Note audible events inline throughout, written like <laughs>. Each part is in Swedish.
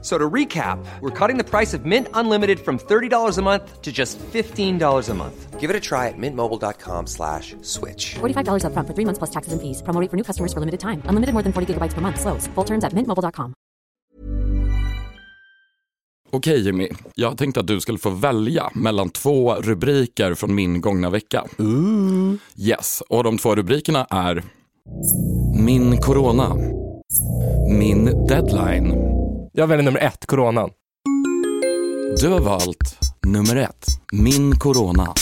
So to recap, we're cutting the price of Mint Unlimited from $30 a month to just $15 a month. Give it a try at mintmobile.com slash switch. $45 upfront for three months plus taxes and fees. Promo rate for new customers for limited time. Unlimited more than 40 gigabytes per month. Slows. Full terms at mintmobile.com. Okej Jimmy, jag tänkte att du skulle få välja mellan två rubriker från min gångna vecka. Yes, och de två rubrikerna är Min corona, Min deadline. Jag väljer nummer ett, coronan. Du har valt nummer ett, Min corona.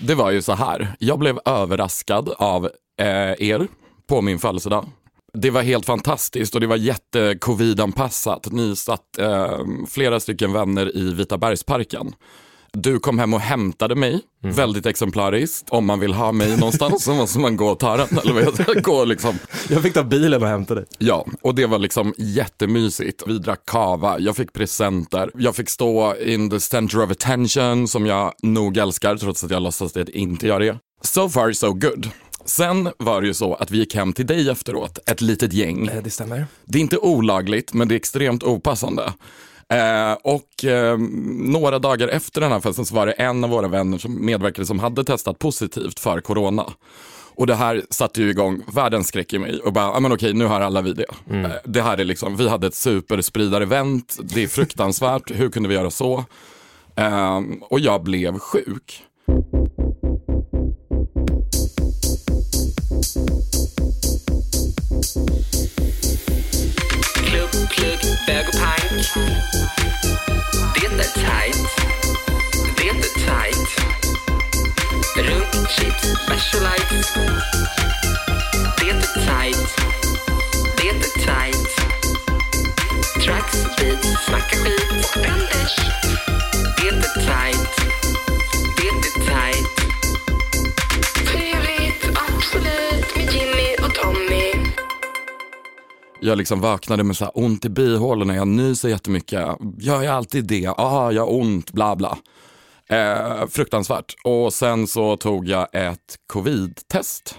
Det var ju så här, jag blev överraskad av eh, er på min födelsedag. Det var helt fantastiskt och det var jätte-covid-anpassat. Ni satt eh, flera stycken vänner i Vita bergsparken. Du kom hem och hämtade mig, väldigt exemplariskt. Om man vill ha mig någonstans så måste man gå och ta den. Eller vad gå liksom. Jag fick ta bilen och hämta dig. Ja, och det var liksom jättemysigt. Vi drack kava, jag fick presenter, jag fick stå in the center of attention som jag nog älskar trots att jag låtsas att inte gör det. So far so good. Sen var det ju så att vi gick hem till dig efteråt, ett litet gäng. Eh, Det stämmer. Det är inte olagligt, men det är extremt opassande. Eh, och eh, några dagar efter den här festen så var det en av våra vänner som medverkade som hade testat positivt för corona. Och det här satte ju igång världens skräck i mig och bara, ja men okej nu har alla vi det. Eh, Det här är liksom, vi hade ett superspridar-event, det är fruktansvärt, hur kunde vi göra så? Eh, och jag blev sjuk. Det är tight. Det är tight. Tracks, beats, snacka skit. Anders. Det är tight. Det är tight. Trevligt, absolut, med Jimmy och Tommy. Jag liksom vaknade med så här ont i bihålorna, jag nyser jättemycket. Gör jag alltid det? Ah, jag har ont, bla bla. Eh, fruktansvärt. Och sen så tog jag ett covid-test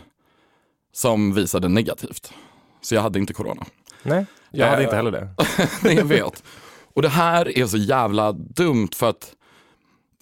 som visade negativt. Så jag hade inte corona. Nej, jag hade Eh, inte heller det. <laughs> Nej, jag vet. Och det här är så jävla dumt för att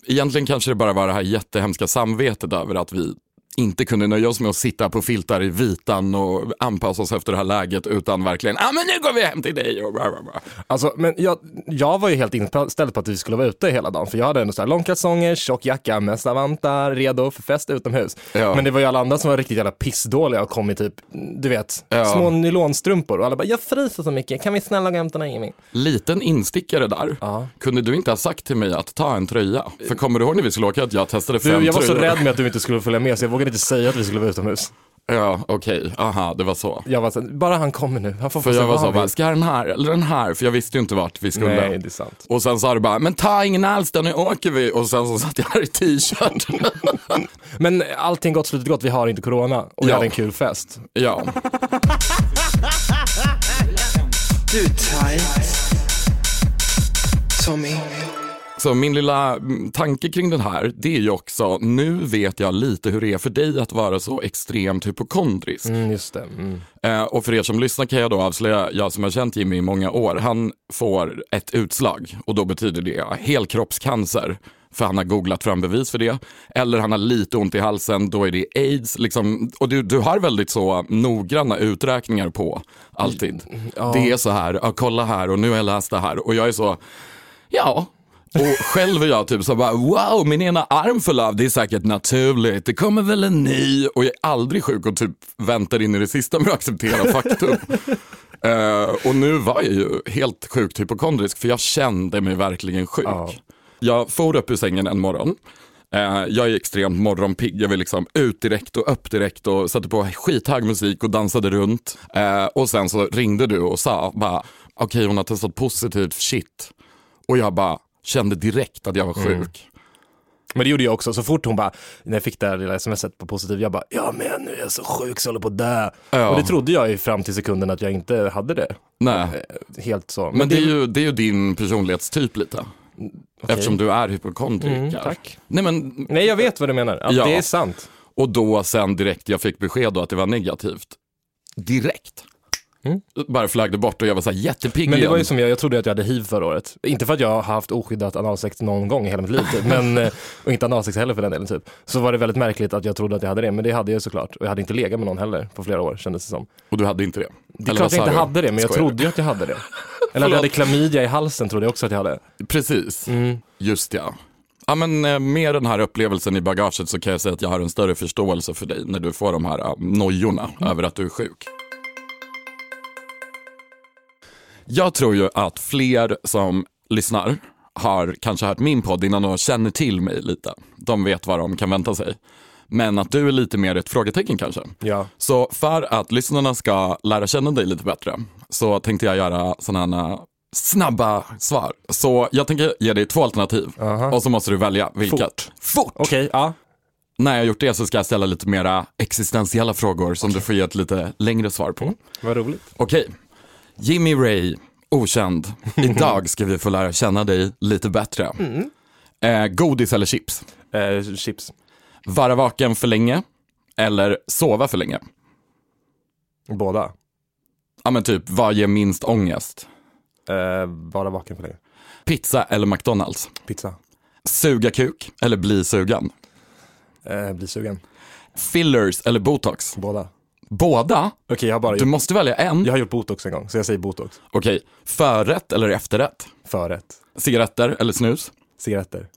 egentligen kanske det bara var det här jättehemska samvetet över att vi inte kunde nöja oss med att sitta på filtar i vitan och anpassa oss efter det här läget utan verkligen, ja ah, men nu går vi hem till dig och bla bla bla. Alltså, men jag, jag var ju helt inställd på att vi skulle vara ute hela dagen, för jag hade ändå så här långkalsonger, tjock jacka, mössa, vantar, redo för fest utomhus. Ja. Men det var ju alla andra som var riktigt jävla pissdåliga och kom i typ, du vet, Ja. små nylonstrumpor och alla bara, jag fryser så mycket, kan vi snälla gå och hämta Jimmy? Liten instickare där. Ja. Kunde du inte ha sagt till mig att ta en tröja? För kommer du ihåg när vi skulle åka att jag testade fem Du, jag var så tröjor? rädd med att du inte skulle följa med så jag vågade inte säga att vi skulle vara utomhus. Ja, okej. Aha, det var så. Jag var så, bara han kommer nu, han får få För jag var så, bara, ska den här eller den här? För jag visste ju inte vart vi skulle. Nej, det är sant. Och sen sa du bara, men ta ingen alls då, nu åker vi. Och sen så satt jag här i t-shirt. <laughs> Men allting gott slutet gott, vi har inte corona och vi Ja. hade en kul fest. ja. Du är tight. Tommy. Så min lilla mm, tanke kring den här, det är ju också, nu vet jag lite hur det är för dig att vara så extremt hypokondrisk. Mm, just det. Mm. Eh, och för er som lyssnar kan jag då avslöja, jag som har känt Jimmy i många år, han får ett utslag och då betyder det helkroppscancer. För han har googlat fram bevis för det. Eller han har lite ont i halsen, då är det aids. Liksom. Och du, du har väldigt så noggranna uträkningar på alltid. Det är så här, ja, kolla här och nu har jag läst det här. Och jag är så, ja. Och själv är jag typ så bara, wow, min ena arm föll av, det är säkert naturligt, det kommer väl en ny. Och jag är aldrig sjuk och typ väntar in i det sista med att acceptera faktum. <laughs> Eh, och nu var jag ju helt sjukt hypokondrisk för jag kände mig verkligen sjuk. Ja. Jag for upp ur sängen en morgon. Eh, jag är extremt morgonpigg, jag vill liksom ut direkt och upp direkt och satte på skithög musik och dansade runt. Eh, och sen så ringde du och sa bara, okej hon har testat positivt, shit. Och jag bara kände direkt att jag var sjuk. Men det gjorde jag också, så fort hon bara, när jag fick det här lilla smset på positiv, jag bara, ja men nu är jag så sjuk så jag håller på att dö. Ja. Och det trodde jag ju fram till sekunden att jag inte hade det. Nej. Eh, Helt så. Men det är, ju, det är ju din personlighetstyp lite. Eftersom du är hypokondriker. Mm, tack. Nej men, Nej jag vet vad du menar, att Ja. det är sant. och då sen direkt jag fick besked då att det var negativt. Direkt. Bara flög det bort och jag var så här jättepigg Mm. Men det igen. var ju som jag, jag trodde att jag hade hiv förra året. Inte för att jag har haft oskyddat analsex någon gång i hela mitt liv, typ. men, <laughs> eh, och inte analsex heller för den delen. Typ. Så var det väldigt märkligt att jag trodde att jag hade det, men det hade jag såklart. Och jag hade inte legat med någon heller på flera år kändes det som. Och du hade inte det? Det är klart jag inte hade det, men jag trodde ju att jag hade det. <laughs> Eller att jag hade klamydia i halsen trodde jag också att jag hade. Precis, Mm. just ja. Ja men eh, med den här upplevelsen i bagaget så kan jag säga att jag har en större förståelse för dig när du får de här uh, nojorna Mm. över att du är sjuk. Jag tror ju att fler som lyssnar har kanske hört min podd innan de känner till mig lite. De vet vad de kan vänta sig. Men att du är lite mer ett frågetecken kanske. Ja. Så för att lyssnarna ska lära känna dig lite bättre så tänkte jag göra sådana här snabba svar. Så jag tänker ge dig två alternativ och så måste du välja vilket. Fort. Fort! Okej, ja. När jag har gjort det så ska jag ställa lite mera existentiella frågor som du får ge ett lite längre svar på. Vad roligt. Okej, Jimmy Ray, okänd. <laughs> Idag ska vi få lära känna dig lite bättre. Eh, godis eller chips? Eh, chips. Vara vaken för länge eller sova för länge? Båda. Ja men typ, vad ger minst ångest? Eh, bara vaken för länge. Pizza eller McDonalds? Pizza. Suga kuk eller bli sugen? Eh, bli sugen. Fillers eller botox? Båda. Båda? Okej, jag har bara Du gjort, måste välja en. jag har gjort botox en gång, så jag säger botox. Okej, förrätt eller efterrätt? Förrätt. Cigaretter eller snus? Cigaretter.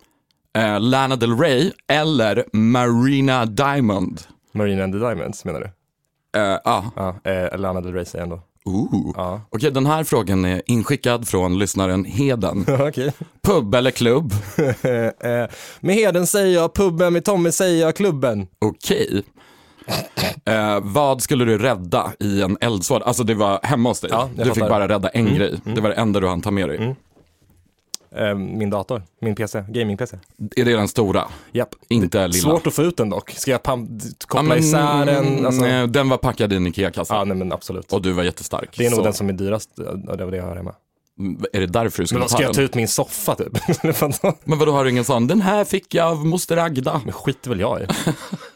Eh, Lana Del Rey eller Marina Diamond? Marina and the Diamonds menar du? Eh, ah. Ja, eh, Lana Del Rey säger jag ändå. Ooh. Ja. Okej, den här frågan är inskickad från lyssnaren Heden. <laughs> Okej. Pub eller klubb? <laughs> Eh, med Heden säger jag puben, med Tommy säger jag klubben. Okej. Eh, vad skulle du rädda i en eldsvåda? Alltså det var hemma hos dig. Ja, jag du fick fattar. bara rädda en grej. Det var det enda du hann ta med dig. Eh, min dator, min PC, gaming-PC. Är det den stora? Japp. Inte lilla? Svårt att få ut den dock. Ska jag pam- koppla men, isär den? Alltså, nej, Den var packad i en IKEA-kassa. ja, nej men absolut. Och du var jättestark. Det är nog så- den som är dyrast av det av det jag har hemma. Är det därför du Men skulle då ska ta jag ta den? ut min soffa typ? <laughs> Men vadå har du ingen sån? Den här fick jag av moster Agda. Men skiter väl jag i. <laughs>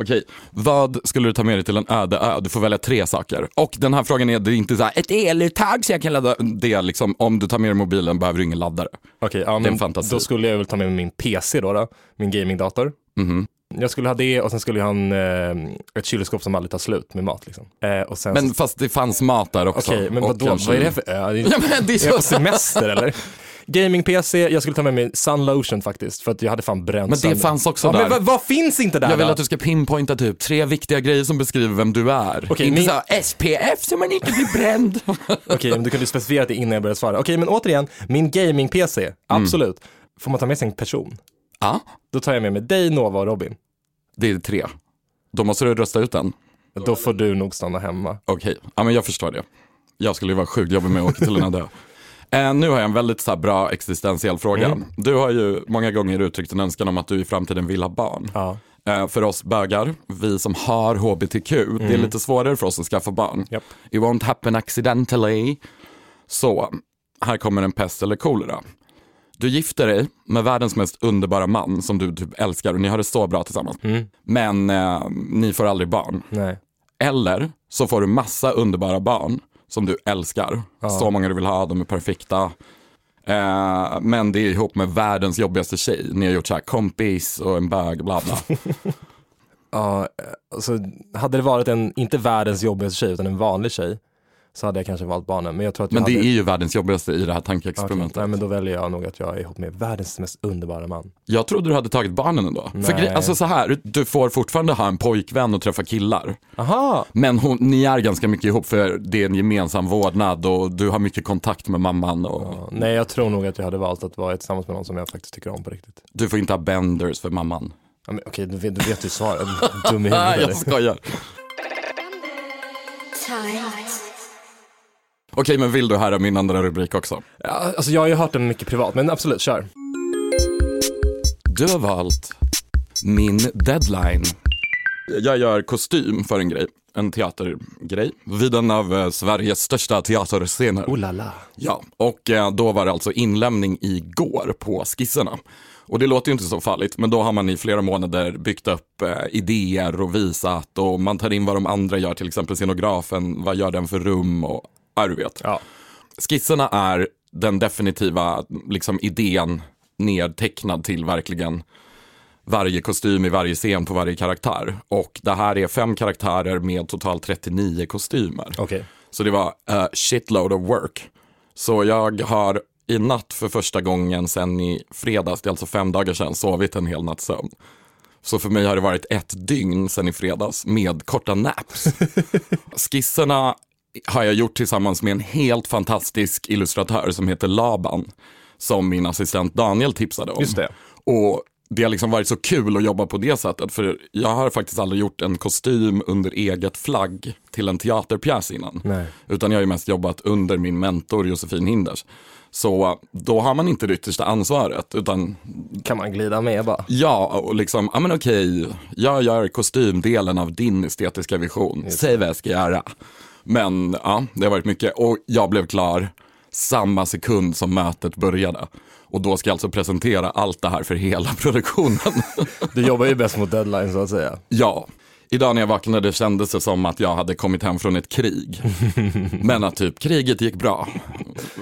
Okej, vad skulle du ta med dig till en öde ö? Du får välja tre saker. Och den här frågan är, det är inte så här, ett eluttag så jag kan ladda. Det är liksom, om du tar med dig mobilen behöver du ingen laddare. Okej, ja, en men fantasi. då skulle jag väl ta med mig min PC då, då min gamingdator. Mhm. Jag skulle ha det och sen skulle jag ha en, eh, ett kylskåp som aldrig tar slut med mat. Liksom. Eh, och sen Men fast det fanns mat där också. Okej, men Och vadå? kanske- Vad är det för ö? Det är, <laughs> Ja, men det är är jag på så... semester eller? <laughs> Gaming-PC, jag skulle ta med mig Sunlotion faktiskt, för att jag hade fan bränt Men det sönder- fanns också ja, där. Men vad, vad finns inte där Jag vill då? att du ska pinpointa typ tre viktiga grejer som beskriver vem du är. Okej, inte min- så här, SPF så man inte blir bränd. <laughs> Okej, men du kunde specificera det innan jag började svara. Okej, men återigen, min gaming-PC, absolut. Får man ta med sig en person? ja, Då tar jag med mig dig, Nova och Robin. det är tre. Då måste du rösta ut den. Då får du nog stanna hemma. Okej, ja men jag förstår det. Jag skulle ju vara sjukt jobbig med att åka till en öde <laughs> ö. Eh, nu har jag en väldigt så bra existentiell fråga. Mm. Du har ju många gånger uttryckt en önskan om att du i framtiden vill ha barn. Ja. Eh, för oss bögar, vi som har hbtq, det är lite svårare för oss att skaffa barn. Mm. Japp. It won't happen accidentally. Så, här kommer en pest eller kolera. Du gifter dig med världens mest underbara man som du typ älskar och ni har det så bra tillsammans. Mm. Men eh, ni får aldrig barn. Nej. Eller så får du massa underbara barn som du älskar. Så många du vill ha, de är perfekta. Eh, men det är ihop med världens jobbigaste tjej. Ni har gjort så här kompis och en bög, bla bla. <laughs> Ja, eh, alltså, hade det varit en, inte världens jobbigaste tjej, utan en vanlig tjej, så hade jag kanske valt barnen. Men jag tror att Men jag det hade... är ju världens jobbigaste i det här tankeexperimentet. Nej, men då väljer jag nog att jag är ihop med världens mest underbara man. Jag trodde du hade tagit barnen ändå. För Nej. gre- alltså så här, du får fortfarande ha en pojkvän och träffa killar. Aha! Men hon, ni är ganska mycket ihop för det är en gemensam vårdnad och du har mycket kontakt med mamman. Och Ja, nej, jag tror nog att jag hade valt att vara tillsammans med någon som jag faktiskt tycker om på riktigt. Du får inte ha benders för mamman. Ja, men, okej, du vet, du vet ju svaret. Dum i <laughs> Nej, huvudet. jag eller? skojar. Okej, men vill du höra min andra rubrik också? Ja, alltså jag har ju hört den mycket privat, men absolut, kör. Du har valt min deadline. Jag gör kostym för en grej, en teatergrej, vid en av eh, Sveriges största teaterscener. Oh la la. Ja, och eh, då var det alltså inlämning igår på skisserna. Och det låter ju inte så farligt, men då har man i flera månader byggt upp eh, idéer och visat och man tar in vad de andra gör, till exempel scenografen, vad gör den för rum och ja, du vet. Ja. Skisserna är den definitiva liksom, idén nedtecknad till verkligen varje kostym i varje scen på varje karaktär. Och det här är fem karaktärer med totalt 39 kostymer. Okej. Så det var a shitload of work. Så jag har i natt för första gången sen i fredags, det är alltså fem dagar sedan, sovit en hel natts sömn. Så för mig har det varit ett dygn sen i fredags med korta naps. <laughs> Skisserna har jag gjort tillsammans med en helt fantastisk illustratör som heter Laban. Som min assistent Daniel tipsade om. Just det. Och det har liksom varit så kul att jobba på det sättet. För jag har faktiskt aldrig gjort en kostym under eget flagg till en teaterpjäs innan. Nej. Utan jag har ju mest jobbat under min mentor Josefin Hinders. Så då har man inte det yttersta ansvaret. Utan Kan man glida med bara? ja, och liksom, ja men okej, jag gör kostymdelen av din estetiska vision. Säg vad jag ska göra. Men ja, det har varit mycket. Och jag blev klar samma sekund som mötet började. Och då ska jag alltså presentera allt det här för hela <laughs> produktionen. Du jobbar ju bäst mot deadline så att säga. ja, idag när jag vaknade kändes det som att jag hade kommit hem från ett krig. <laughs> Men att typ kriget gick bra.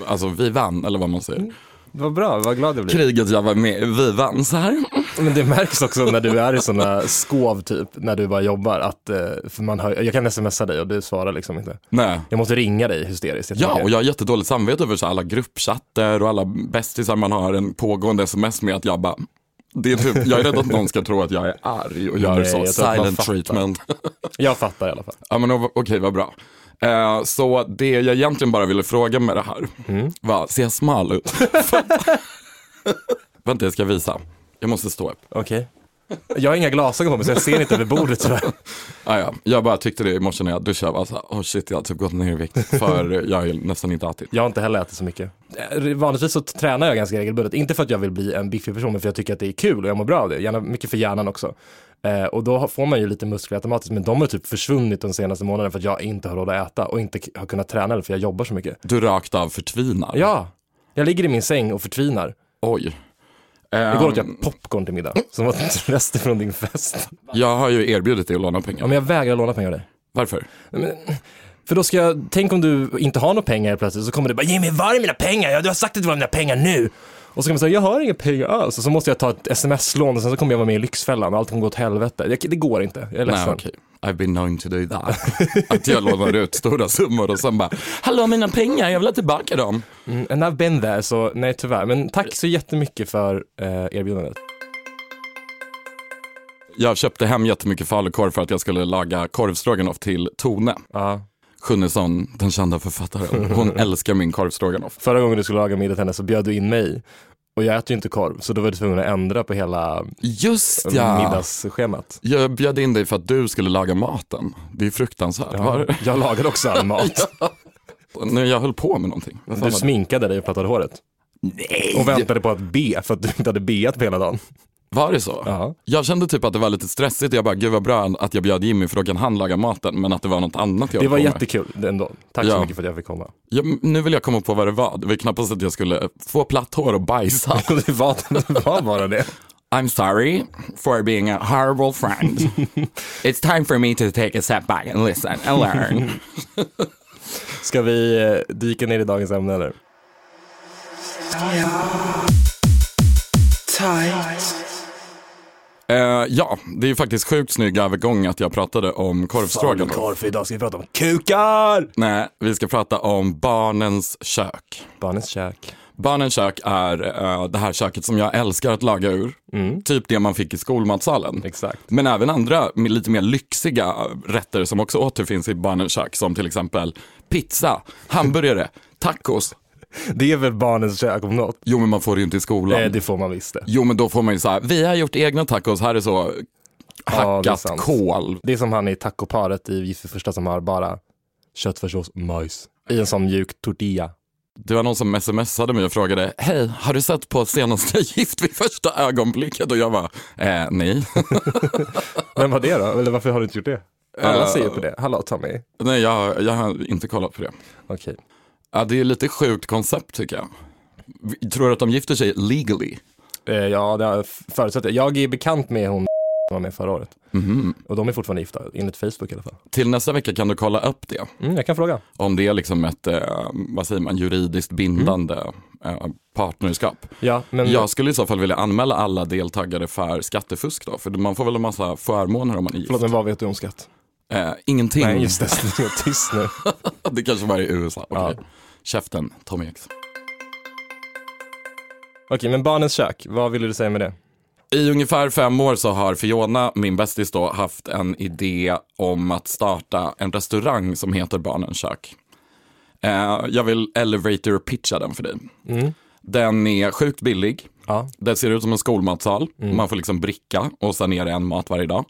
Alltså vi vann, eller vad man säger. Vad bra, vad glad jag blir. Kriget jag var med vi vann så här. Men det märks också när du är i sådana skov typ, när du bara jobbar, att, eh, för man hör, jag kan smsa dig och du svarar liksom inte. Nej. Jag måste ringa dig hysteriskt. Ja, och jag har jättedåligt samvete över så alla gruppchatter och alla bästisar man har en pågående sms med att jag bara det är typ, jag är rädd att någon ska tro att jag är arg och gör Nej, så silent treatment. jag fattar i alla fall. ja men okej, vad bra. Eh, så det jag egentligen bara ville fråga med det här var, ser jag smal ut? <laughs> Vänta, jag ska visa. Jag måste stå upp. Okej. Jag har inga glasögon på mig så jag ser inte över bordet tyvärr. <laughs> Ah, ja. Jag bara tyckte det i morse när jag duschade, så här, oh shit jag har typ gått ner i vikt. För <laughs> jag har nästan inte ätit. Jag har inte heller ätit så mycket. Eh, Vanligtvis så tränar jag ganska regelbundet. Inte för att jag vill bli en biffig person, men för att jag tycker att det är kul och jag mår bra av det. Gärna mycket för hjärnan också. Eh, och då får man ju lite muskler automatiskt, men de har typ försvunnit de senaste månaderna för att jag inte har råd att äta och inte har kunnat träna eller för jag jobbar så mycket. Du rakt av förtvinar. Ja, jag ligger i min säng och förtvinar. Oj. Igår åt Ehm, jag popcorn till middag, som var <laughs> rester från din fest. jag har ju erbjudit dig att låna pengar. Ja, men jag vägrar låna pengar av dig. Varför? För då ska jag, tänk om du inte har några pengar plötsligt så kommer du bara ge mig var är mina pengar? Ja, du har sagt att det var mina pengar nu. Och så kan man säga jag har inga pengar alls och så måste jag ta ett sms-lån och sen så kommer jag vara med i Lyxfällan och allt kommer gå åt helvete. Det, det går inte, jag är ledsen. Nej okej, I've been known to do that. <laughs> att jag lånar ut stora summor och sen bara, hallå mina pengar, jag vill ha tillbaka dem. Mm, and I've been there, så nej tyvärr. Men tack så jättemycket för eh, erbjudandet. Jag köpte hem jättemycket falukorv för att jag skulle laga korvstroganoff till Tone. Ja. Sjunnesson, den kända författaren. Hon <laughs> älskar min korvstroganoff. Förra gången du skulle laga middag till henne så bjöd du in mig. Och jag äter ju inte korv, så då var du tvungen att ändra på hela Just ja! middagsschemat. Jag bjöd in dig för att du skulle laga maten. Det är fruktansvärt. Ja, jag lagade också all mat. <laughs> När jag höll på med någonting. Du sminkade dig och plattade håret. Nej! Och väntade på att be för att du inte hade beat på hela dagen. Var det så? Ja. Jag kände typ att det var lite stressigt. Jag bara, gud vad bra att jag bjöd Jimmy för då kan han laga maten. Men att det var något annat jag Det var jättekul ändå. Tack så Ja. mycket för att jag fick komma. Ja, nu vill jag komma på vad det var. Det var knappast att jag skulle få platt hår och bajsa. <laughs> Det var, det var bara det. I'm sorry for being a horrible friend. <laughs> It's time for me to take a step back and listen and learn. <laughs> Ska vi eh, dyka ner i dagens ämne eller? Tight. Eh, ja, det är ju faktiskt sjukt snygg övergång att jag pratade om korvstroganoff. Korv, idag ska vi prata om kukar! Nej, vi ska prata om barnens kök. Barnens kök. Barnens kök är eh, det här köket som jag älskar att laga ur. Typ det man fick i skolmatsalen. Exakt. Men även andra med lite mer lyxiga rätter som också återfinns i barnens kök. Som till exempel pizza, hamburgare, tacos. <laughs> Det är väl barnens kök om något? Jo men man får det ju inte i skolan. Eh, det får man visst det. Jo men då får man ju så här, vi har gjort egna tacos, här är så Ja, det är hackat kål. Det är som han i tacoparet i Gift vid första som har bara köttfärssås, majs. I en sån mjuk tortilla. Det var någon som smsade mig och frågade, hej, har du sett på senaste <laughs> Gift vid första ögonblicket? Och jag var, eh, nej. <laughs> Vem var det då? Eller varför har du inte gjort det? Alla Eh, säger på det. Hallå Tommy. nej, jag, jag har inte kollat på det. Okej. Ja, det är lite sjukt koncept tycker jag. Tror du att de gifter sig legally? Eh, ja, det jag förutsätter jag. Jag är bekant med hon som var med förra året. Mhm. Och de är fortfarande gifta, enligt Facebook i alla fall. Till nästa vecka kan du kolla upp det. Mm, jag kan fråga. Om det är liksom ett, eh, vad säger man, juridiskt bindande eh, partnerskap. Ja, men Jag skulle i så fall vilja anmäla alla deltagare för skattefusk då, för man får väl en massa förmåner om man är gift. förlåt men vad vet du om skatt? Eh, ingenting. Nej just det, <laughs> var tyst nu. <laughs> det kanske var i USA. Okej. Ja. Käften, Tommy X. Okej, men barnens kök, vad ville du säga med det? I ungefär fem år så har Fiona, min bästis då, haft en idé om att starta en restaurang som heter Barnens kök. Eh, jag vill elevator pitcha den för dig. Den är sjukt billig. Ja. Det ser ut som en skolmatsal. Man får liksom bricka och sen är det en mat varje dag.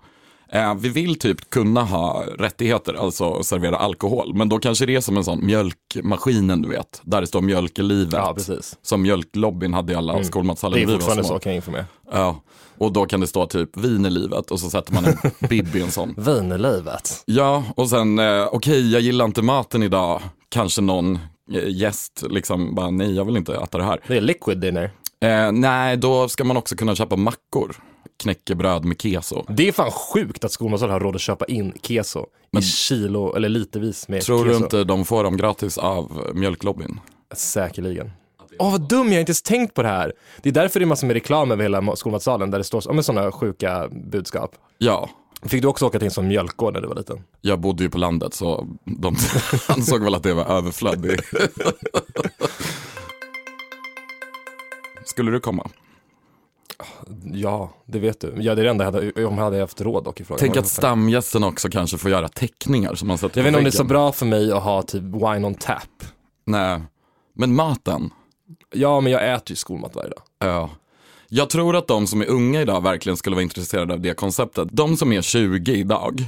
Eh, vi vill typ kunna ha rättigheter, alltså servera alkohol. Men då kanske det är som en sån mjölkmaskinen du vet. Där det står mjölk i livet. Ja, precis. Som mjölklobbyn hade i alla skolmatsalar Det är fortfarande så kan jag informera. Ja, och då kan det stå typ vin i livet och så sätter man en <laughs> bibb i en sån. Vin i livet. Ja, och sen eh, okej, jag gillar inte maten idag. Kanske någon eh, gäst liksom bara nej, jag vill inte äta det här. Det är liquid dinner. Eh, nej, då ska man också kunna köpa mackor. Knäckebröd med keso. Det är fan sjukt att skolmatsal har råd att köpa in keso i kilo eller litervis med Tror keso. du inte de får dem gratis av mjölklobbyn? Säkerligen. Åh vad dum, jag har inte ens tänkt på det här. Det är därför det är massor med reklam över hela ma- skolmatsalen där det står om sådana sjuka budskap. Ja, Fick du också åka till en sån mjölkgård när du var liten? jag bodde ju på landet så de <laughs> ansåg väl att det var överflöd. i- <laughs> Skulle du komma? Ja, det vet du. Ja, det är det enda jag hade, om jag hade haft råd dock i frågan. Tänk att stamgästen också kanske får göra teckningar som man sätter Jag vet inte om det är så bra för mig att ha typ wine on tap. Nej, men maten. Ja, men jag äter ju skolmat varje dag. Ja. Jag tror att de som är unga idag verkligen skulle vara intresserade av det konceptet. De som är 20 idag,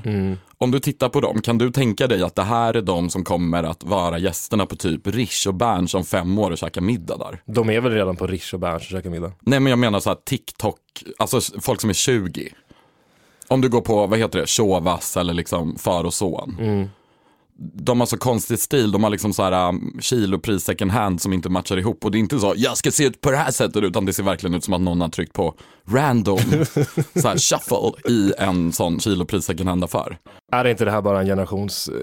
om du tittar på dem, kan du tänka dig att det här är de som kommer att vara gästerna på typ Rish och Berns om fem år och käka middag där? De är väl redan på Rish och Berns och käkar middag. Nej men jag menar så här TikTok, alltså folk som är 20. Om du går på, vad heter det, Chauvas eller liksom far och son. De har så konstig stil, de har liksom så här um, kilopris second hand som inte matchar ihop. Och det är inte så, jag ska se ut på det här sättet, utan det ser verkligen ut som att någon har tryckt på random, så här shuffle i en sån kilopris second hand affär. Är det inte det här bara en generations eh,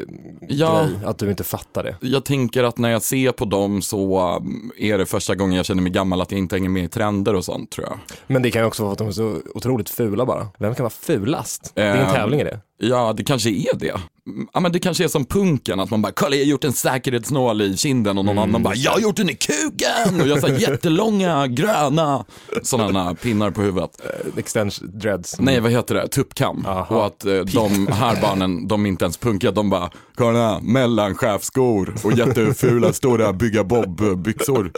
Ja. Att du inte fattar det? Jag tänker att när jag ser på dem så um, är det första gången jag känner mig gammal att jag inte hänger med i trender och sånt tror jag. Men det kan ju också vara för att de är så otroligt fula bara. Vem kan vara fulast? Det är ingen Ehm, tävling i det. Ja, det kanske är det. Mm, Ja, men det kanske är som punken, att man bara, kolla jag har gjort en säkerhetsnål i kinden och någon annan bara, jag har gjort den i kuken! Och jag har jättelånga gröna sådana pinnar på huvudet. Eh, Extension dreads. Nej, vad heter det? Tuppkam. Och att eh, de här barnen, de är inte ens punkiga, de bara, kolla, mellanchefsskor och jättefula stora bygga bob-byxor.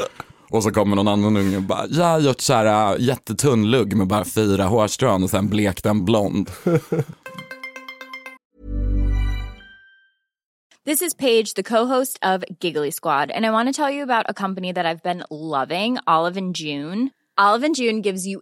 Och så kommer någon annan unge och bara, jag har gjort så här äh, jättetunn lugg med bara fyra hårstrån och sen blekt den blond. This is Paige, the co-host of Giggly Squad, and I want to tell you about a company that I've been loving, Olive and June. Olive and June gives you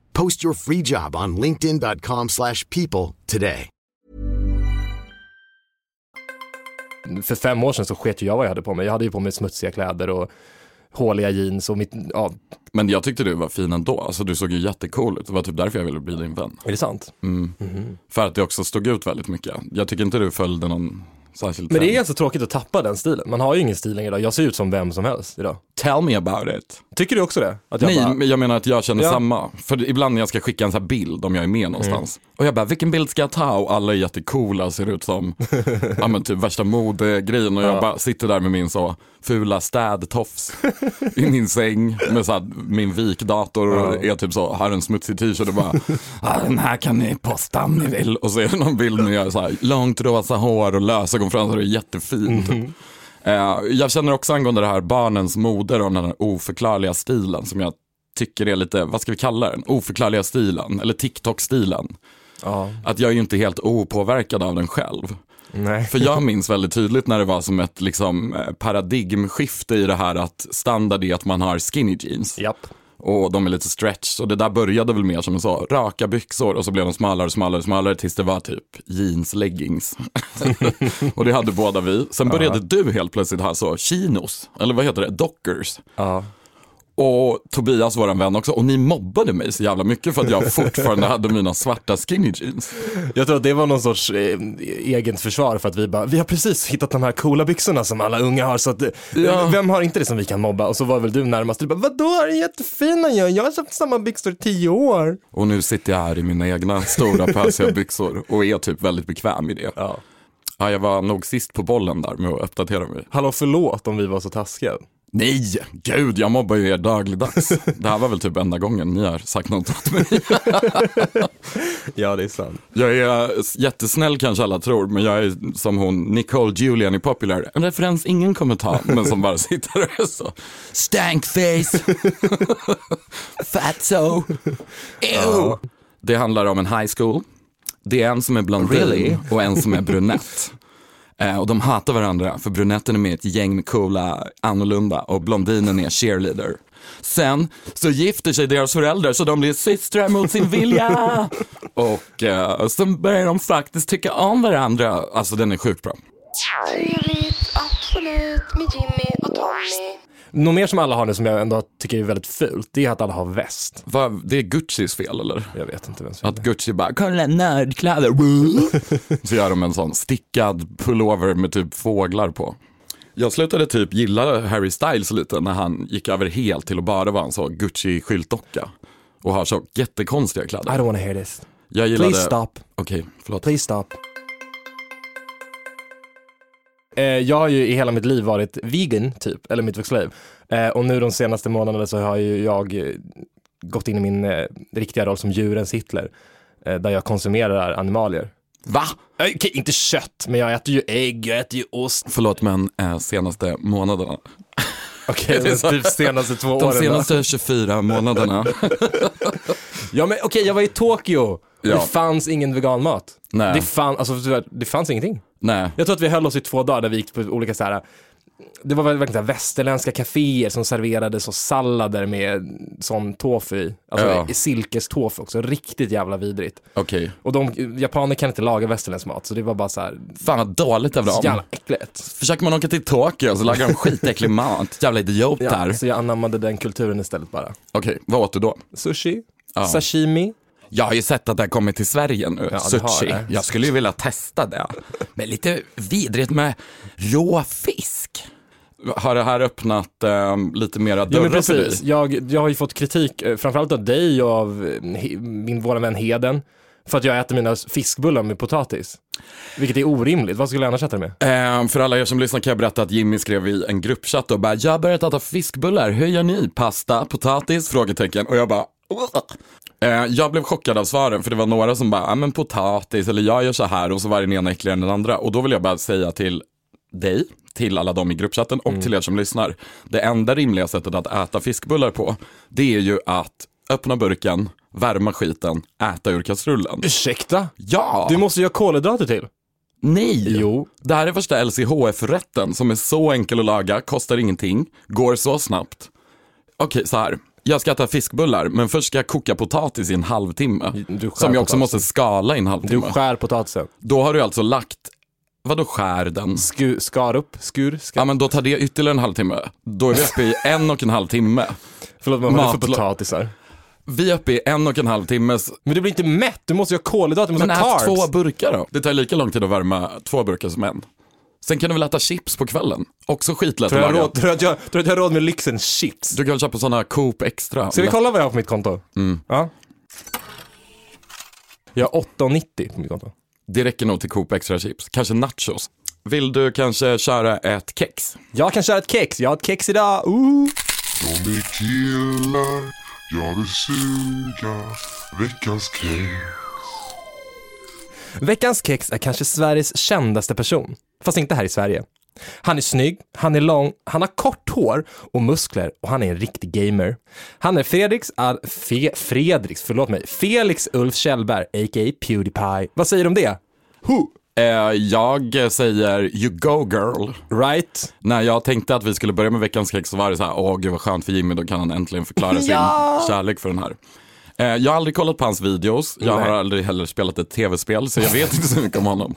Post your free job on linkedin.com/people slash people today. för fem år sedan så sket jag vad jag hade på mig. Jag hade ju på mig smutsiga kläder och håliga jeans och mitt, ja, Men jag tyckte du var fin ändå, alltså du såg ju jättecool ut. Det var typ därför jag ville bli din vän. är det sant? Mm. För att det också stod ut väldigt mycket. Jag tycker inte du följde någon särskild Men det är trend. ganska tråkigt att tappa den stilen. Man har ju ingen stil längre idag. Jag ser ut som vem som helst idag. Tell me about it. Tycker du också det? Att jag Nej, bara, jag menar att jag känner Ja. samma. För ibland när jag ska skicka en sån här bild om jag är med någonstans. Och jag bara, vilken bild ska jag ta? Och alla är jättecoola, ser ut som <laughs> ja, men typ värsta modegrejen. Och jag bara sitter där med min så fula städtofs i min säng med så här, min vikdator och är typ så, har en smutsig t-shirt och bara, <laughs> ah, den här kan ni posta om ni vill. Och så är det någon bild när jag har så här, långt rosa hår och lösögonfransar och är jättefin. Typ. Eh, jag känner också angående det här barnens moder och den här oförklarliga stilen som jag tycker är lite, vad ska vi kalla den? Oförklarliga stilen, eller TikTok-stilen. ja, Att jag är ju inte helt opåverkad av den själv. nej. För jag <laughs> minns väldigt tydligt när det var som ett liksom, eh, paradigmskifte i det här att standard är att man har skinny jeans. Japp. Och de är lite stretch. Och det där började väl mer som en så, raka byxor och så blev de smalare, smalare, smalare tills det var typ jeansleggings. <laughs> och det hade båda vi. Sen började du helt plötsligt ha så chinos, eller vad heter det, dockers. Ja. Och Tobias, våran vän också, och ni mobbade mig så jävla mycket för att jag fortfarande hade mina svarta skinny jeans. Jag tror att det var någon sorts eh, eget försvar för att vi bara, vi har precis hittat de här coola byxorna som alla unga har så att, eh, Ja. vem har inte det som vi kan mobba? Och så var väl du närmast, du bara, vadå, är det jättefina jag, jag har haft samma byxor i tio år. Och nu sitter jag här i mina egna stora pösiga byxor och är typ väldigt bekväm i det. Ja. Ja, jag var nog sist på bollen där med att uppdatera mig. Hallå förlåt om vi var så taskiga. Nej, gud, jag mobbar ju er dagligdags. <laughs> Det här var väl typ enda gången ni har sagt något åt mig. <laughs> Ja det är sant. Jag är jättesnäll kanske alla tror, men jag är som hon Nicole Julian i Popular. En referens ingen kommer ta, men som bara sitter och så. Stankface. <laughs> Fatso. Ew. Det handlar om en high school. Det är en som är blondin Really? och en som är brunett. Eh, och de hatar varandra för brunetten är med i ett gäng med coola annorlunda och blondinen är cheerleader. Sen så gifter sig deras föräldrar så de blir systrar mot sin vilja. <laughs> och eh, så börjar de faktiskt tycka om varandra. Alltså den är sjukt bra. Absolut, med Jimmy och Tommy. Något mer som alla har nu som jag ändå tycker är väldigt fult, det är att alla har väst. Vad, det är Guccis fel eller? Jag vet inte vem som Att Gucci bara, kolla nördkläder. <laughs> så gör de en sån stickad pullover med typ fåglar på. Jag slutade typ gilla Harry Styles lite när han gick över helt till att bara vara en så Gucci-skyltdocka. Och har så jättekonstiga I kläder. don't wanna hear this. Jag gillade... Please stop. Okej, förlåt. Please stop. Eh, jag har ju i hela mitt liv varit vegan, typ, eller mitt vuxna. Eh, och nu de senaste månaderna så har ju jag eh, gått in i min riktiga roll som djurens Hitler. Där jag konsumerar animalier. Va? Okej, inte kött, men jag äter ju ägg, jag äter ju ost. Förlåt men eh, senaste månaderna. Okej, så- typ senaste två De åren. då. senaste 24 månaderna. <laughs> Ja men okej, jag var i Tokyo. Ja. Det fanns ingen veganmat. Nej. Det, fann, alltså, det fanns ingenting. Nej. Jag tror att vi höll oss i två dagar där vi gick på olika så här. Det var verkligen så västerländska kaféer som serverade så sallader med sån tofu i. Alltså Ja. silkestofu också, riktigt jävla vidrigt. Okej. Och de, japaner kan inte laga västerländsk mat så det var bara så här, Fan vad dåligt av så dem. jävla äckligt. Försöker man åka till Tokyo så lagar de skitäcklig <laughs> mat. Jävla idioter. Ja, så jag anammade den kulturen istället bara. Okej, vad åt du då? Sushi, Ja. sashimi, Jag har ju sett att det har kommit till Sverige nu, Ja, sushi. Jag skulle ju vilja testa det. Men lite vidrigt med rå fisk. Har det här öppnat eh, lite mera Ja dörrar men för dig? precis, jag, jag har ju fått kritik, eh, framförallt av dig och av eh, he- min våra vän Heden, för att jag äter mina fiskbullar med potatis. Vilket är orimligt, vad skulle jag annars äta det med? Eh, för alla er som lyssnar kan jag berätta att Jimmy skrev i en gruppchatt och bara, jag har börjat äta fiskbullar, hur gör ni? Pasta, potatis? Frågetecken. Och jag bara, jag blev chockad av svaren för det var några som bara, ja men potatis eller jag gör så här och så var den ena äckligare än den andra. Och då vill jag bara säga till dig, till alla de i gruppchatten och till er som lyssnar. Det enda rimliga sättet att äta fiskbullar på, det är ju att öppna burken, värma skiten, äta ur kastrullen. Ursäkta? Ja! Du måste ju ha kolhydrater till. Nej! Jo. Det här är första LCHF-rätten som är så enkel att laga, kostar ingenting, går så snabbt. Okej, så här. Jag ska äta fiskbullar, men först ska jag koka potatis i en halvtimme. Du Som jag också potatisen. måste skala i en Du halvtimme. skär potatisen. Då har du alltså lagt Vadå skär den? Skur, skar upp, skur, skar. Ja men då tar det ytterligare en halvtimme. Då är vi uppe i <laughs> en och en halv timme. Förlåt, men vad är det för potatisar? Vi är uppe i en och en halv timme. Men du blir inte mätt, du måste ju ha kolhydrater, du måste Men ha carbs. två burkar då. Det tar lika lång tid att värma två burkar som en. Sen kan du väl äta chips på kvällen. Också skitlätt Tror du att laga. råd, tror, du att jag, tror du att jag har råd med lyxen chips? Du kan köpa sådana Coop Extra. Ska vi kolla vad jag har på mitt konto? Mm. Ja. Jag har 8,90 på mitt konto. Det räcker nog till Coop Extra chips. Kanske nachos. Vill du kanske köra ett kex? Jag kan köra ett kex, jag har ett kex idag. Ooh. De är killar, jag vill suga veckans kex. Veckans kex är kanske Sveriges kändaste person, fast inte här i Sverige. Han är snygg, han är lång, han har kort hår och muskler och han är en riktig gamer. Han är Fredriks, Al- Fe, Fredriks, förlåt mig, Felix Ulf Kjellberg, a.k.a. Pewdiepie. Vad säger du om det? Who? Eh, jag säger you go girl. Right? När jag tänkte att vi skulle börja med veckans kex så var det så här, åh gud vad skönt för Jimmy, då kan han äntligen förklara <laughs> sin Ja! kärlek för den här. Eh, jag har aldrig kollat på hans videos, jag Nej. har aldrig heller spelat ett tv-spel, så jag vet inte så mycket om honom.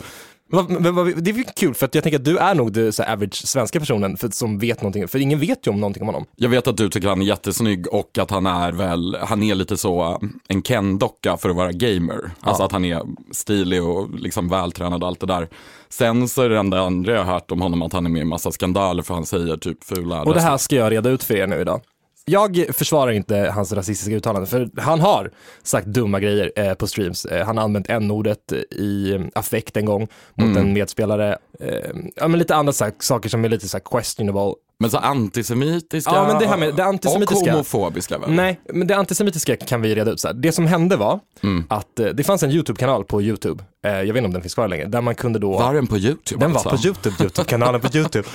Det är kul för att jag tänker att du är nog den average svenska personen för, som vet någonting, för ingen vet ju om någonting om honom. Jag vet att du tycker han är jättesnygg och att han är väl, han är lite så eh, en Ken-docka för att vara gamer. Alltså att han är stilig och liksom vältränad och allt det där. Sen så är det enda andra jag har hört om honom att han är med i massa skandaler för han säger typ fula Och det här ska jag reda ut för er nu idag. Jag försvarar inte hans rasistiska uttalanden, för han har sagt dumma grejer eh, på streams. Eh, han har använt n-ordet i eh, affekt en gång mot Mm. en medspelare. Eh, ja, men lite andra så här, saker som är lite så här questionable. Men så antisemitiska Ja, men det här med det antisemitiska. och homofobiska väl? Nej, men det antisemitiska kan vi reda ut. Så här. Det som hände var Mm. att eh, det fanns en YouTube-kanal på YouTube, eh, jag vet inte om den finns kvar längre, där man kunde då... Var den på YouTube Den var alltså? på YouTube, YouTube-kanalen på <laughs> YouTube.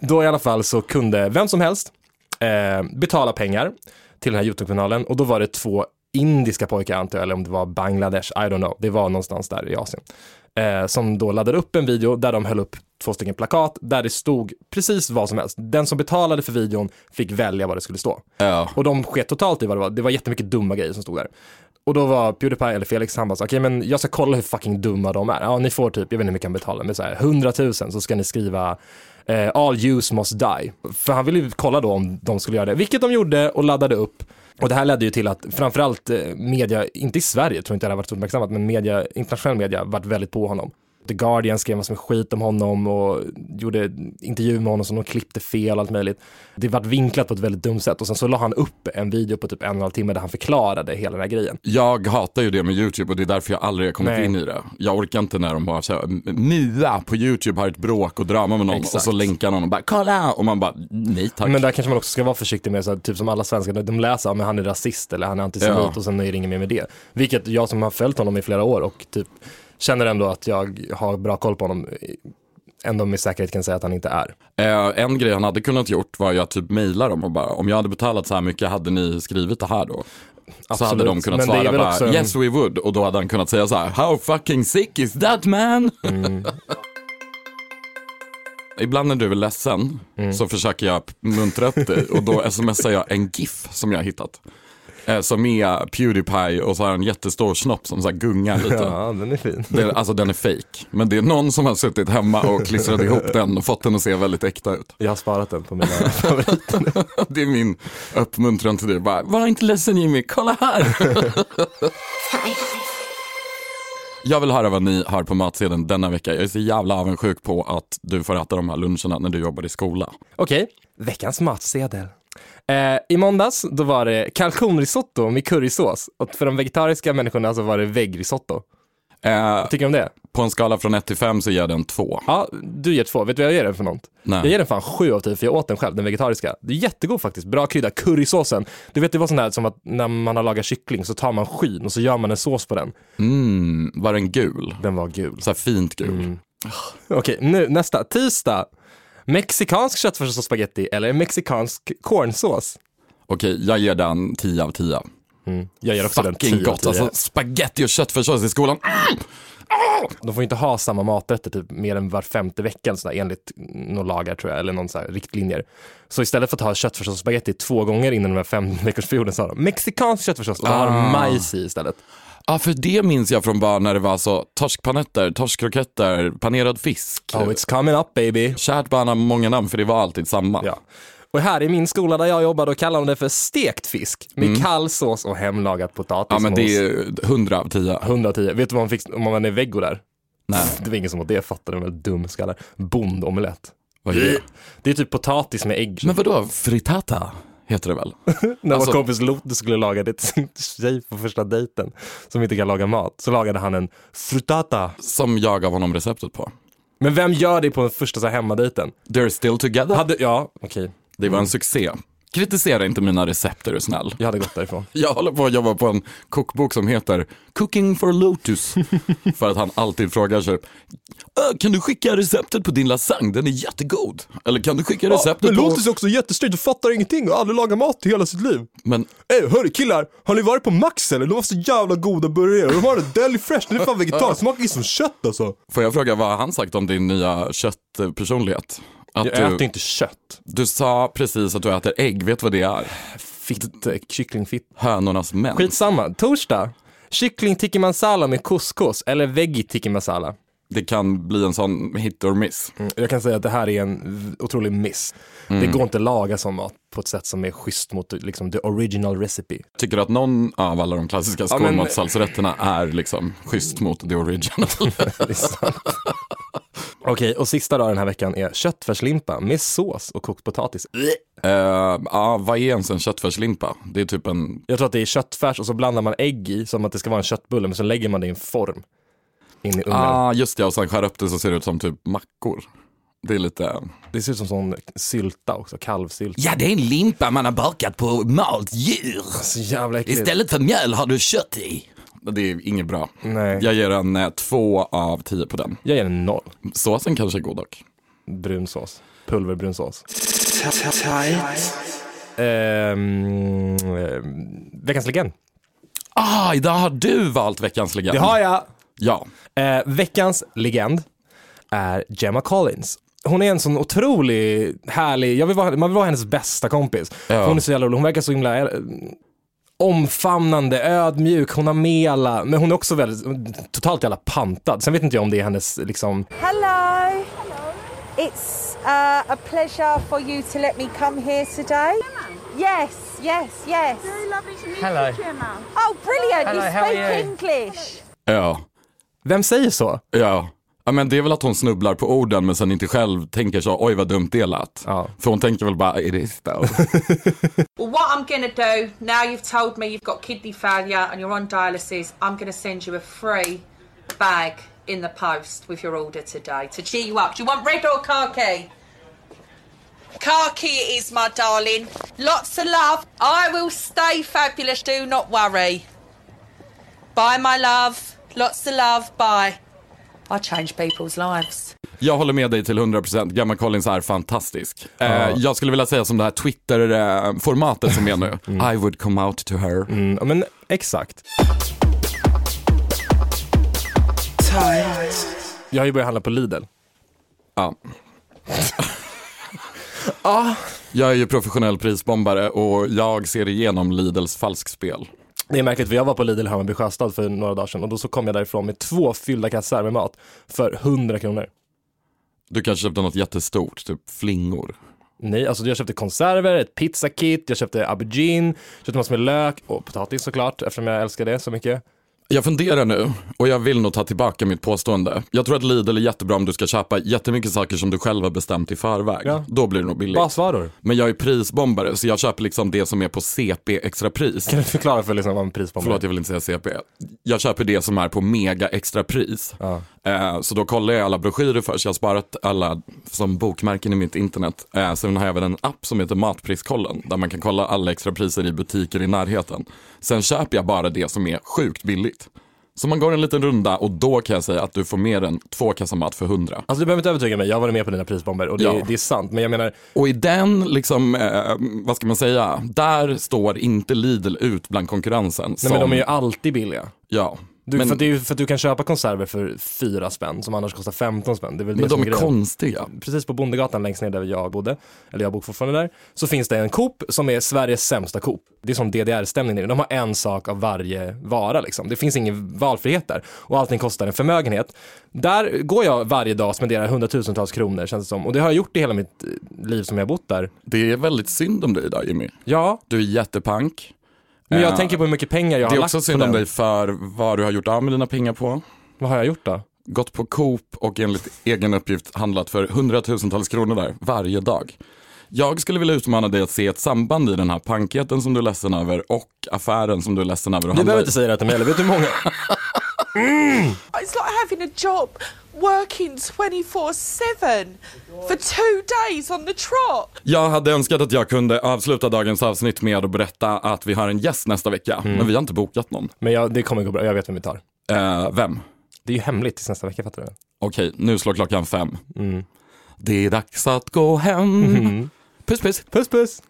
Då i alla fall så kunde vem som helst eh, betala pengar till den här YouTube-kanalen och då var det två indiska pojkar antar jag, eller om det var Bangladesh, I don't know, det var någonstans där i Asien. Eh, som då laddade upp en video där de höll upp två stycken plakat där det stod precis vad som helst. Den som betalade för videon fick välja vad det skulle stå. Ja. Och de sket totalt i vad det var. Det var jättemycket dumma grejer som stod där. Och då var Pewdiepie eller Felix, han bara så, okej men jag ska kolla hur fucking dumma de är. Ja, ni får typ, jag vet inte hur mycket han betalar, men så här 100 000 så ska ni skriva eh, all use must die. För han ville ju kolla då om de skulle göra det, vilket de gjorde och laddade upp. Och det här ledde ju till att framförallt eh, media, inte i Sverige tror jag inte det har varit så uppmärksammat, men media, internationell media varit väldigt på honom. The Guardian skrev massor med skit om honom och gjorde intervju med honom som de klippte fel och allt möjligt. Det vart vinklat på ett väldigt dumt sätt och sen så la han upp en video på typ en och en halv timme där han förklarade hela den här grejen. Jag hatar ju det med YouTube och det är därför jag aldrig har kommit Nej. in i det. Jag orkar inte när de bara säger Mia på YouTube har ett bråk och drama med någon Exakt. och så länkar någon och bara kolla och man bara nej tack. Men där kanske man också ska vara försiktig med, så här, typ som alla svenskar, de läser att han är rasist eller han är antisemit Ja. och sen är det inget mer med det. Vilket jag som har följt honom i flera år och typ känner ändå att jag har bra koll på honom, ändå med säkerhet kan säga att han inte är. Eh, en grej han hade kunnat gjort var ju att typ mejla dem och bara om jag hade betalat så här mycket hade ni skrivit det här då? Så Absolut. hade de kunnat Men svara bara också yes we would och då hade han kunnat säga så här how fucking sick is that man? Mm. <laughs> Ibland när du är ledsen Mm. så försöker jag muntra upp dig och då <laughs> smsar jag en GIF som jag har hittat. Eh, som är Pewdiepie och så har han en jättestor snopp som så här gungar lite. Ja, den är fin. Det, alltså den är fake. Men det är någon som har suttit hemma och klistrat ihop den och fått den att se väldigt äkta ut. Jag har sparat den på mina <laughs> favoriter. Det är min uppmuntran till dig. Bara, var inte ledsen Jimmy, kolla här. Jag vill höra vad ni har på matsedeln denna vecka. Jag är så jävla avundsjuk på att du får äta de här luncherna när du jobbar i skola. Okej, veckans matsedel. Eh, I måndags då var det kalkonrisotto med currysås och för de vegetariska människorna så var det väggrisotto. Eh, tycker du om det? på en skala från 1 till 5 så ger jag den 2. Ja, du ger två. Vet du vad jag ger den för något? Nej. Jag ger den fan sju av tio för jag åt den själv, den vegetariska. Det är jättegod faktiskt, bra krydda. Currysåsen. Du vet det var sånt där som att när man har lagat kyckling så tar man skyn och så gör man en sås på den. Mm, var den gul? Den var gul. Så här fint gul. Okej, nu nästa. Tisdag. Mexikansk köttfärssås och spaghetti eller mexikansk cornsås? Okej, jag ger den 10 av 10. Jag ger också den Fucking 10 av gott, 10. alltså spaghetti och köttfärssås i skolan. De får inte ha samma maträtter typ mer än var femte vecka sådär, enligt några lagar tror jag, eller någon så här riktlinjer. Så istället för att ha köttfärssås och spaghetti två gånger innan den här fem veckors perioden så har de mexikansk köttfärssås och då har de Ah. majs i istället. Ja, för det minns jag från barn när det var så torskpanetter, torskkroketter, panerad fisk. Oh, it's coming up baby. Kärt barn har många namn för det var alltid samma. Ja. Och här i min skola där jag jobbade, då kallar de det för stekt fisk med Mm. kall sås och hemlagad potatismos. Ja, men det är 100 av 10. 110. Vet du vad man fick om man är veggo där? Nej. <laughs> Det var ingen som åt det, fattade väl dumskallar. Bondomelett. Vad är det? Det är typ potatis med ägg. Men vadå, frittata heter det väl? <laughs> När Alltså- vår kompis Lotte skulle laga det till sin tjej på första dejten, som inte kan laga mat, så lagade han en frittata. Som jag gav honom receptet på. Men vem gör det på en första så här hemmadejten? They're still together. Hade, ja, okej. Det var en succé. Kritisera inte mina recept är du snäll. Jag hade gått därifrån. <laughs> Jag håller på att jobba på en kokbok som heter Cooking for Lotus. <laughs> för att han alltid frågar sig, "Äh, kan du skicka receptet på din lasagne, den är jättegod. Eller kan du skicka receptet på... är också jättestrykt och fattar ingenting och aldrig lagar mat i hela sitt liv. Men Ey, hörru killar, har ni varit på Max eller? De har så jävla goda burgare. De har en deli fresh, den är fan vegetariskt, smakar som kött alltså. får jag fråga, vad har han sagt om din nya köttpersonlighet? Att Jag du, äter inte kött. du sa precis att du äter ägg, vet du vad det är? Fitt, eh, kycklingfitt. Hönornas män. Skitsamma, torsdag. Kyckling tikka masala med couscous eller veggie tikka masala. Det kan bli en sån hit or miss. Mm, Jag kan säga att det här är en otrolig miss. Det går inte att laga som mat på ett sätt som är schysst mot liksom, the original recipe. Tycker du att någon av alla de klassiska Ja, men- är liksom schysst mot the original? <laughs> Okej, och sista dagen den här veckan är köttfärslimpa med sås och kokt potatis. Eh, ja, vad är ens en köttfärslimpa? Det är typ en, Jag tror att det är köttfärs och så blandar man ägg i som att det ska vara en köttbulle, men så lägger man det i en form. In i ugnen. ah just det, och sen skär upp det så ser det ut som typ mackor. Det är lite... Det ser ut som sån sylta också, kalvsylt. Ja, det är en limpa man har bakat på malt djur. Så jävla äckligt. för mjöl har du kött i. Det är inget bra. Nej. Jag ger en eh, två av tio på den. Jag ger en noll. Såsen kanske är god dock. Brunsås. Pulverbrunsås. Tight. Ehm, ehm, veckans legend. Ah, idag har du valt veckans legend. Det har jag. Ja. Eh, veckans legend är Gemma Collins. Hon är en sån otrolig, härlig, jag vill vara, man vill vara hennes bästa kompis. Ja. Hon är så jävla rolig, hon verkar så himla eh, omfamnande, ödmjuk, hon har med alla, men hon är också väldigt, totalt jävla pantad. Sen vet inte jag om det är hennes liksom, Hello. It's uh, a pleasure for you to let me come here today. Yes, yes, yes. Very lovely to meet Hello. you, Gemma. Oh, brilliant! Hello, you speak you? English. Ja. vem säger så? Ja. Ja men det är väl att hon snubblar på orden men sen inte själv tänker så, oj vad dumt det lät. Ja. För hon tänker väl bara, it is though. Well, what I'm to do now you've told me you've got kidney failure and you're on dialysis, I'm to send you a free bag in the post with your order today to cheer you up. Do you want red or khaki? Khaki it is, my darling. Lots of love. I will stay fabulous, do not worry. Bye, my love. Lots of love. Bye. I change people's lives. Jag håller med dig till 100%, Gamma Collins är fantastisk. Eh, jag skulle vilja säga som det här Twitter-formatet som är nu, I would come out to her. Mm, men exakt. Jag har ju börjat handla på Lidl. Ja. <laughs> ah. Jag är ju professionell prisbombare och jag ser igenom Lidls falskspel. Det är märkligt för jag var på Lidl Hammarby Sjöstad för några dagar sedan och då så kom jag därifrån med två fyllda kassar med mat för 100 kronor. Du kanske köpte något jättestort, typ flingor. Nej, alltså jag köpte konserver, ett pizzakit, jag köpte aubergine, köpte massor med lök och potatis såklart eftersom jag älskar det så mycket. Jag funderar nu och jag vill nog ta tillbaka mitt påstående. Jag tror att Lidl är jättebra om du ska köpa jättemycket saker som du själv har bestämt i förväg. Ja. Då blir det nog billigt. Basvaror. Men jag är prisbombare så jag köper liksom det som är på CP extrapris. Kan du förklara för liksom vad en prisbomb Förlåt, jag vill inte säga CP. Jag köper det som är på mega extrapris. Ja. Eh, så då kollar jag alla broschyrer först. Jag har sparat alla som bokmärken i mitt internet. Eh, sen har jag även en app som heter Matpriskollen där man kan kolla alla extrapriser i butiker i närheten. Sen köper jag bara det som är sjukt billigt. Så man går en liten runda och då kan jag säga att du får mer än två kassar mat för hundra. Alltså du behöver inte övertyga mig, jag har varit med på dina prisbomber och det, Ja. det är sant. Men jag menar, Och i den, liksom, eh, vad ska man säga, där står inte Lidl ut bland konkurrensen. nej, men de är ju alltid billiga. Ja, Du, Men- för, är ju för att du kan köpa konserver för fyra spänn som annars kostar 15 spänn. Det är väl Men det de är grejen. konstiga. Precis på Bondegatan längst ner där jag bodde, eller jag bor fortfarande där, så finns det en Coop som är Sveriges sämsta Coop. Det är som DDR-stämning där. De har en sak av varje vara liksom. Det finns ingen valfrihet där och allting kostar en förmögenhet. Där går jag varje dag och spenderar hundratusentals kronor känns det som. Och det har jag gjort i hela mitt eh, liv som jag har bott där. Det är väldigt synd om dig där Jimmy. Ja, Du är jättepank. Men jag tänker på hur mycket pengar jag Det har är lagt också på synd om den. dig för vad du har gjort av med dina pengar på. Vad har jag gjort då? Gått på Coop och enligt egen uppgift handlat för hundratusentals kronor där varje dag. Jag skulle vilja utmana dig att se ett samband i den här pankheten som du är ledsen över och affären som du är ledsen över att Du handla behöver i. inte säga det till mig heller. Vet du hur många? <laughs> It's like having a job working 24 7 for two days on the trot. Jag hade önskat att jag kunde avsluta dagens avsnitt med att berätta att vi har en gäst nästa vecka, men vi har inte bokat någon. Men jag, det kommer gå bra. Jag vet vem vi tar. Eh, vem? Det är ju hemligt tills nästa vecka, fattar du? Okej, nu slår klockan fem. Mm. Det är dags att gå hem. Puss puss. Puss puss.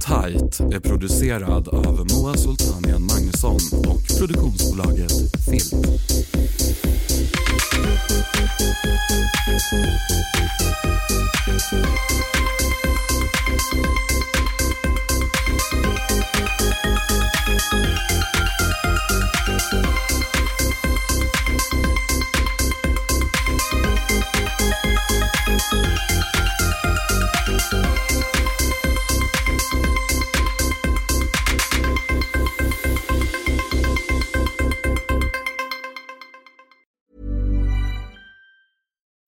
Tight är producerad av Moa Sultanian Magnusson och produktionsbolaget Film.